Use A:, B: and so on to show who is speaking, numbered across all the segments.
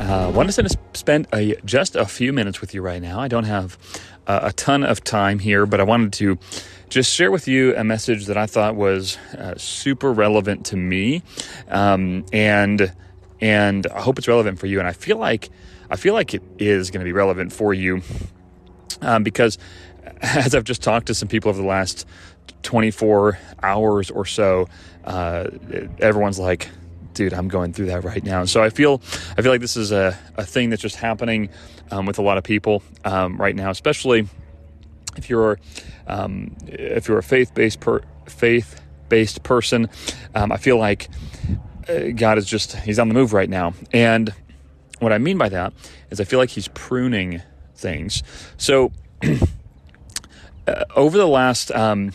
A: Uh, wanted to spend a, just a few minutes with you right now. I don't have uh, a ton of time here, but I wanted to just share with you a message that I thought was uh, super relevant to me, um, and and I hope it's relevant for you. And I feel like I feel like it is going to be relevant for you um, because as I've just talked to some people over the last 24 hours or so, uh, everyone's like, dude, I'm going through that right now. So I feel, I feel like this is a, a thing that's just happening um, with a lot of people um, right now, especially if you're, um, if you're a faith based per faith based person. Um, I feel like uh, God is just, he's on the move right now. And what I mean by that is I feel like he's pruning things. So uh, over the last, um,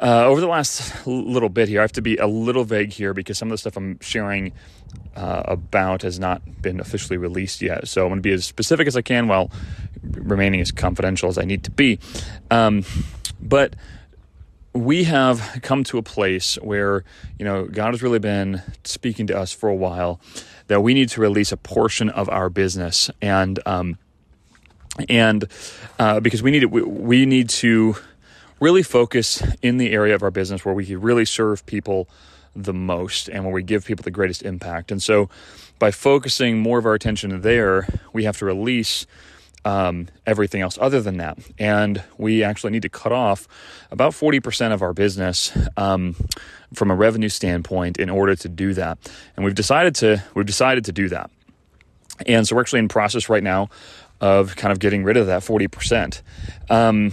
A: uh, over the last little bit here, I have to be a little vague here because some of the stuff I'm sharing uh, about has not been officially released yet. So I'm going to be as specific as I can while remaining as confidential as I need to be. Um, but we have come to a place where, you know, God has really been speaking to us for a while that we need to release a portion of our business. And, um, and uh, because we need it, we, we need to really focus in the area of our business where we can really serve people the most and where we give people the greatest impact. And so, by focusing more of our attention there, we have to release um, everything else other than that. And we actually need to cut off about 40% of our business um, from a revenue standpoint in order to do that. And we've decided to we've decided to do that. And so we're actually in process right now of kind of getting rid of that 40%. Um,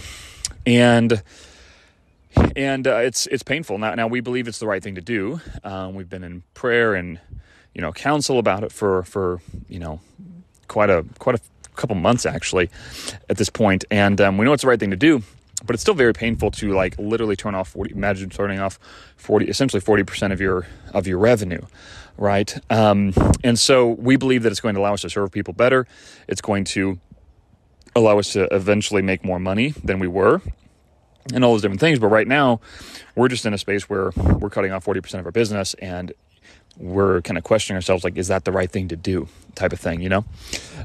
A: and and uh, it's it's painful now. Now we believe it's the right thing to do. Um, we've been in prayer and you know counsel about it for for you know quite a quite a couple months actually at this point, and um, we know it's the right thing to do. But it's still very painful to like literally turn off forty. Imagine turning off forty, essentially forty percent of your of your revenue, right? Um, and so we believe that it's going to allow us to serve people better. It's going to allow us to eventually make more money than we were and all those different things. But right now, we're just in a space where we're cutting off 40% of our business and we're kind of questioning ourselves like, is that the right thing to do? Type of thing, you know?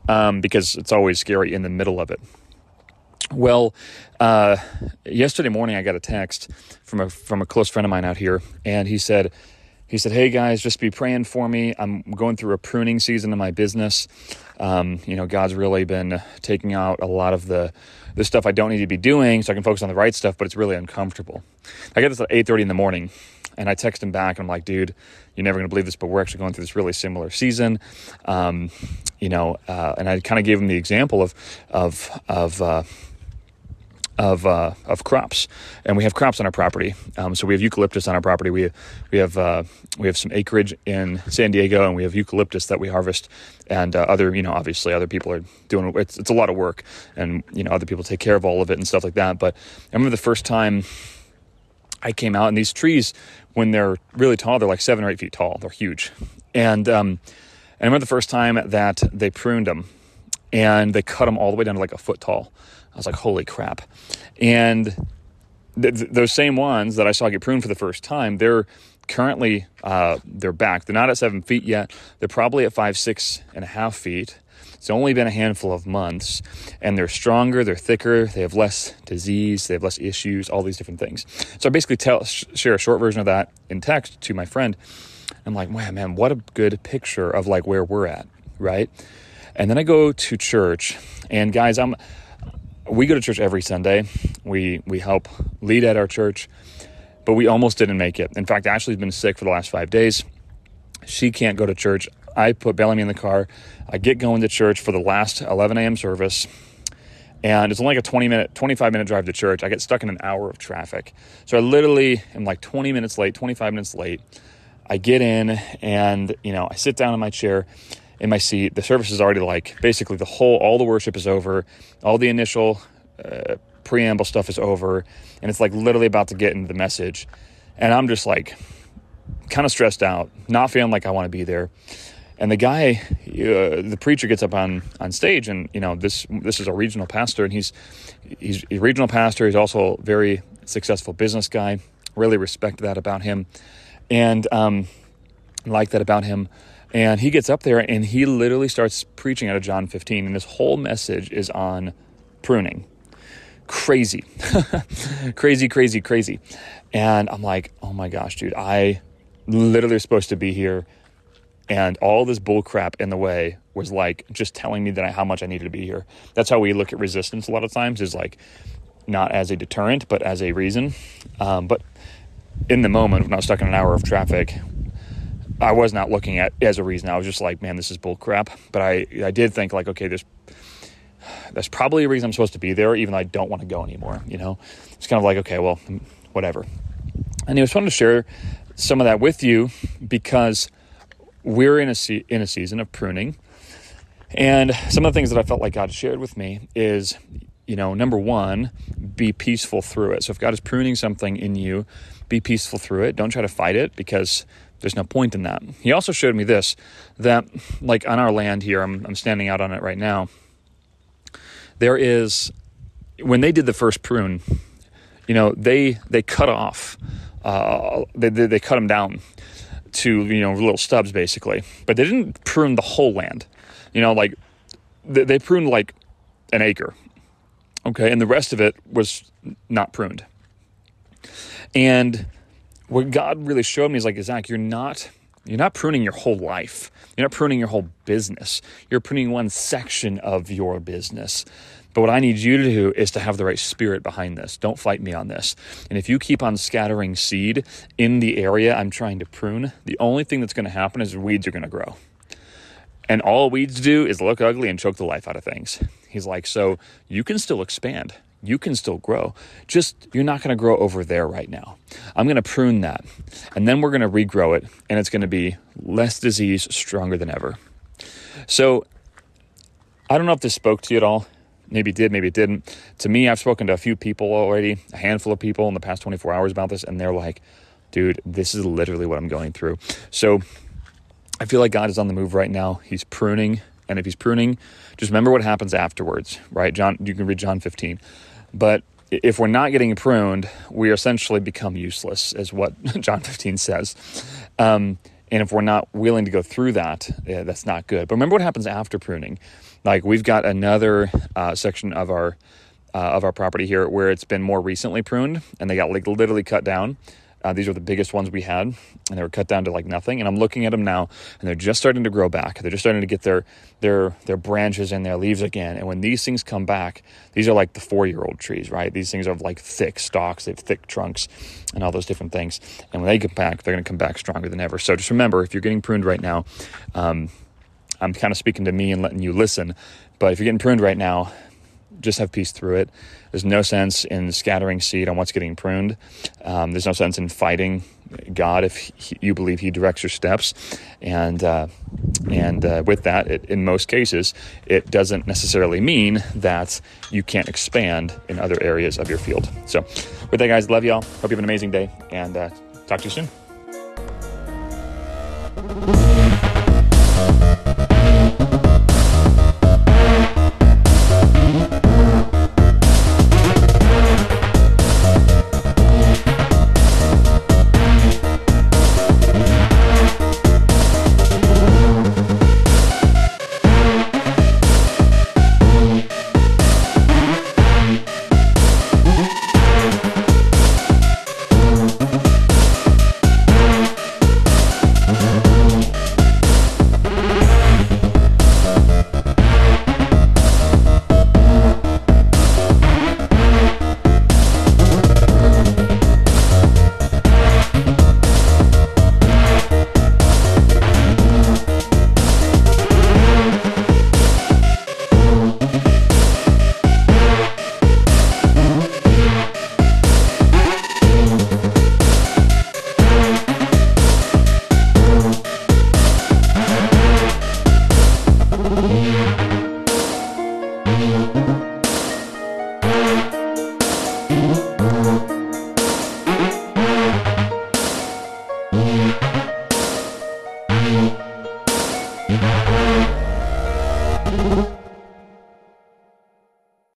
A: Um, because it's always scary in the middle of it. Well, uh, yesterday morning I got a text from a from a close friend of mine out here, and he said, he said, "Hey guys, just be praying for me. I'm going through a pruning season in my business. Um, you know, God's really been taking out a lot of the the stuff I don't need to be doing, so I can focus on the right stuff. But it's really uncomfortable. I get this at 8:30 in the morning, and I text him back, and I'm like, "Dude, you're never going to believe this, but we're actually going through this really similar season." Um, you know, uh, and I kind of gave him the example of of of uh, of uh, of crops, and we have crops on our property. Um, so we have eucalyptus on our property. We we have uh, we have some acreage in San Diego, and we have eucalyptus that we harvest. And uh, other, you know, obviously other people are doing it's it's a lot of work, and you know other people take care of all of it and stuff like that. But I remember the first time I came out, and these trees, when they're really tall, they're like seven or eight feet tall. They're huge, and um, and I remember the first time that they pruned them and they cut them all the way down to like a foot tall. I was like, holy crap. And th- th- those same ones that I saw get pruned for the first time, they're currently uh, they're back. They're not at seven feet yet. They're probably at five, six and a half feet. It's only been a handful of months, and they're stronger, they're thicker, they have less disease, they have less issues, all these different things. So I basically tell share a short version of that in text to my friend. I'm like, man, man, what a good picture of like where we're at, right? And then I go to church, and guys, I'm we go to church every Sunday. We we help lead at our church, but we almost didn't make it. In fact, Ashley's been sick for the last five days. She can't go to church. I put Bellamy in the car. I get going to church for the last 11 a.m. service, and it's only like a 20 minute, 25 minute drive to church. I get stuck in an hour of traffic, so I literally am like 20 minutes late, 25 minutes late. I get in, and you know, I sit down in my chair in my seat. The service is already like basically the whole, all the worship is over, all the initial uh, preamble stuff is over, and it's like literally about to get into the message. And I'm just like kind of stressed out, not feeling like I want to be there. And the guy, uh, the preacher gets up on, on stage, and you know this this is a regional pastor, and he's he's a regional pastor. He's also a very successful business guy. Really respect that about him, and um, like that about him. And he gets up there and he literally starts preaching out of John 15. And his whole message is on pruning. Crazy. crazy, crazy, crazy. And I'm like, oh my gosh, dude, I literally was supposed to be here. And all this bull crap in the way was like just telling me that I, how much I needed to be here. That's how we look at resistance a lot of times is like not as a deterrent, but as a reason. Um, but in the moment, when I was stuck in an hour of traffic, I was not looking at as a reason. I was just like, man, this is bull crap. But I, I did think like, okay, there's that's probably a reason I'm supposed to be there, even though I don't want to go anymore. You know, it's kind of like, okay, well, whatever. And I just wanted to share some of that with you because we're in a se- in a season of pruning, and some of the things that I felt like God shared with me is, you know, number one, be peaceful through it. So if God is pruning something in you, be peaceful through it. Don't try to fight it because there's no point in that. He also showed me this that, like on our land here, I'm, I'm standing out on it right now. There is, when they did the first prune, you know, they they cut off, uh, they, they, they cut them down to you know little stubs basically, but they didn't prune the whole land. You know, like they, they pruned like an acre, okay, and the rest of it was not pruned. And what God really showed me is like, Zach, you're not you're not pruning your whole life. You're not pruning your whole business. You're pruning one section of your business. But what I need you to do is to have the right spirit behind this. Don't fight me on this. And if you keep on scattering seed in the area I'm trying to prune, the only thing that's going to happen is weeds are going to grow. And all weeds do is look ugly and choke the life out of things. He's like, so you can still expand you can still grow. Just you're not going to grow over there right now. I'm going to prune that. And then we're going to regrow it and it's going to be less disease, stronger than ever. So I don't know if this spoke to you at all. Maybe it did, maybe it didn't. To me, I've spoken to a few people already, a handful of people in the past 24 hours about this, and they're like, dude, this is literally what I'm going through. So I feel like God is on the move right now. He's pruning. And if he's pruning, just remember what happens afterwards, right? John, you can read John 15. But if we're not getting pruned, we essentially become useless, is what John 15 says. Um, and if we're not willing to go through that, yeah, that's not good. But remember what happens after pruning. Like we've got another uh, section of our uh, of our property here where it's been more recently pruned, and they got like literally cut down. Uh, these are the biggest ones we had, and they were cut down to like nothing. And I'm looking at them now, and they're just starting to grow back. They're just starting to get their their their branches and their leaves again. And when these things come back, these are like the four year old trees, right? These things are like thick stalks, they have thick trunks, and all those different things. And when they come back, they're going to come back stronger than ever. So just remember, if you're getting pruned right now, um, I'm kind of speaking to me and letting you listen. But if you're getting pruned right now, just have peace through it. There's no sense in scattering seed on what's getting pruned. Um, there's no sense in fighting God if he, you believe He directs your steps. And uh, and uh, with that, it, in most cases, it doesn't necessarily mean that you can't expand in other areas of your field. So, with that, guys, love y'all. Hope you have an amazing day, and uh, talk to you soon.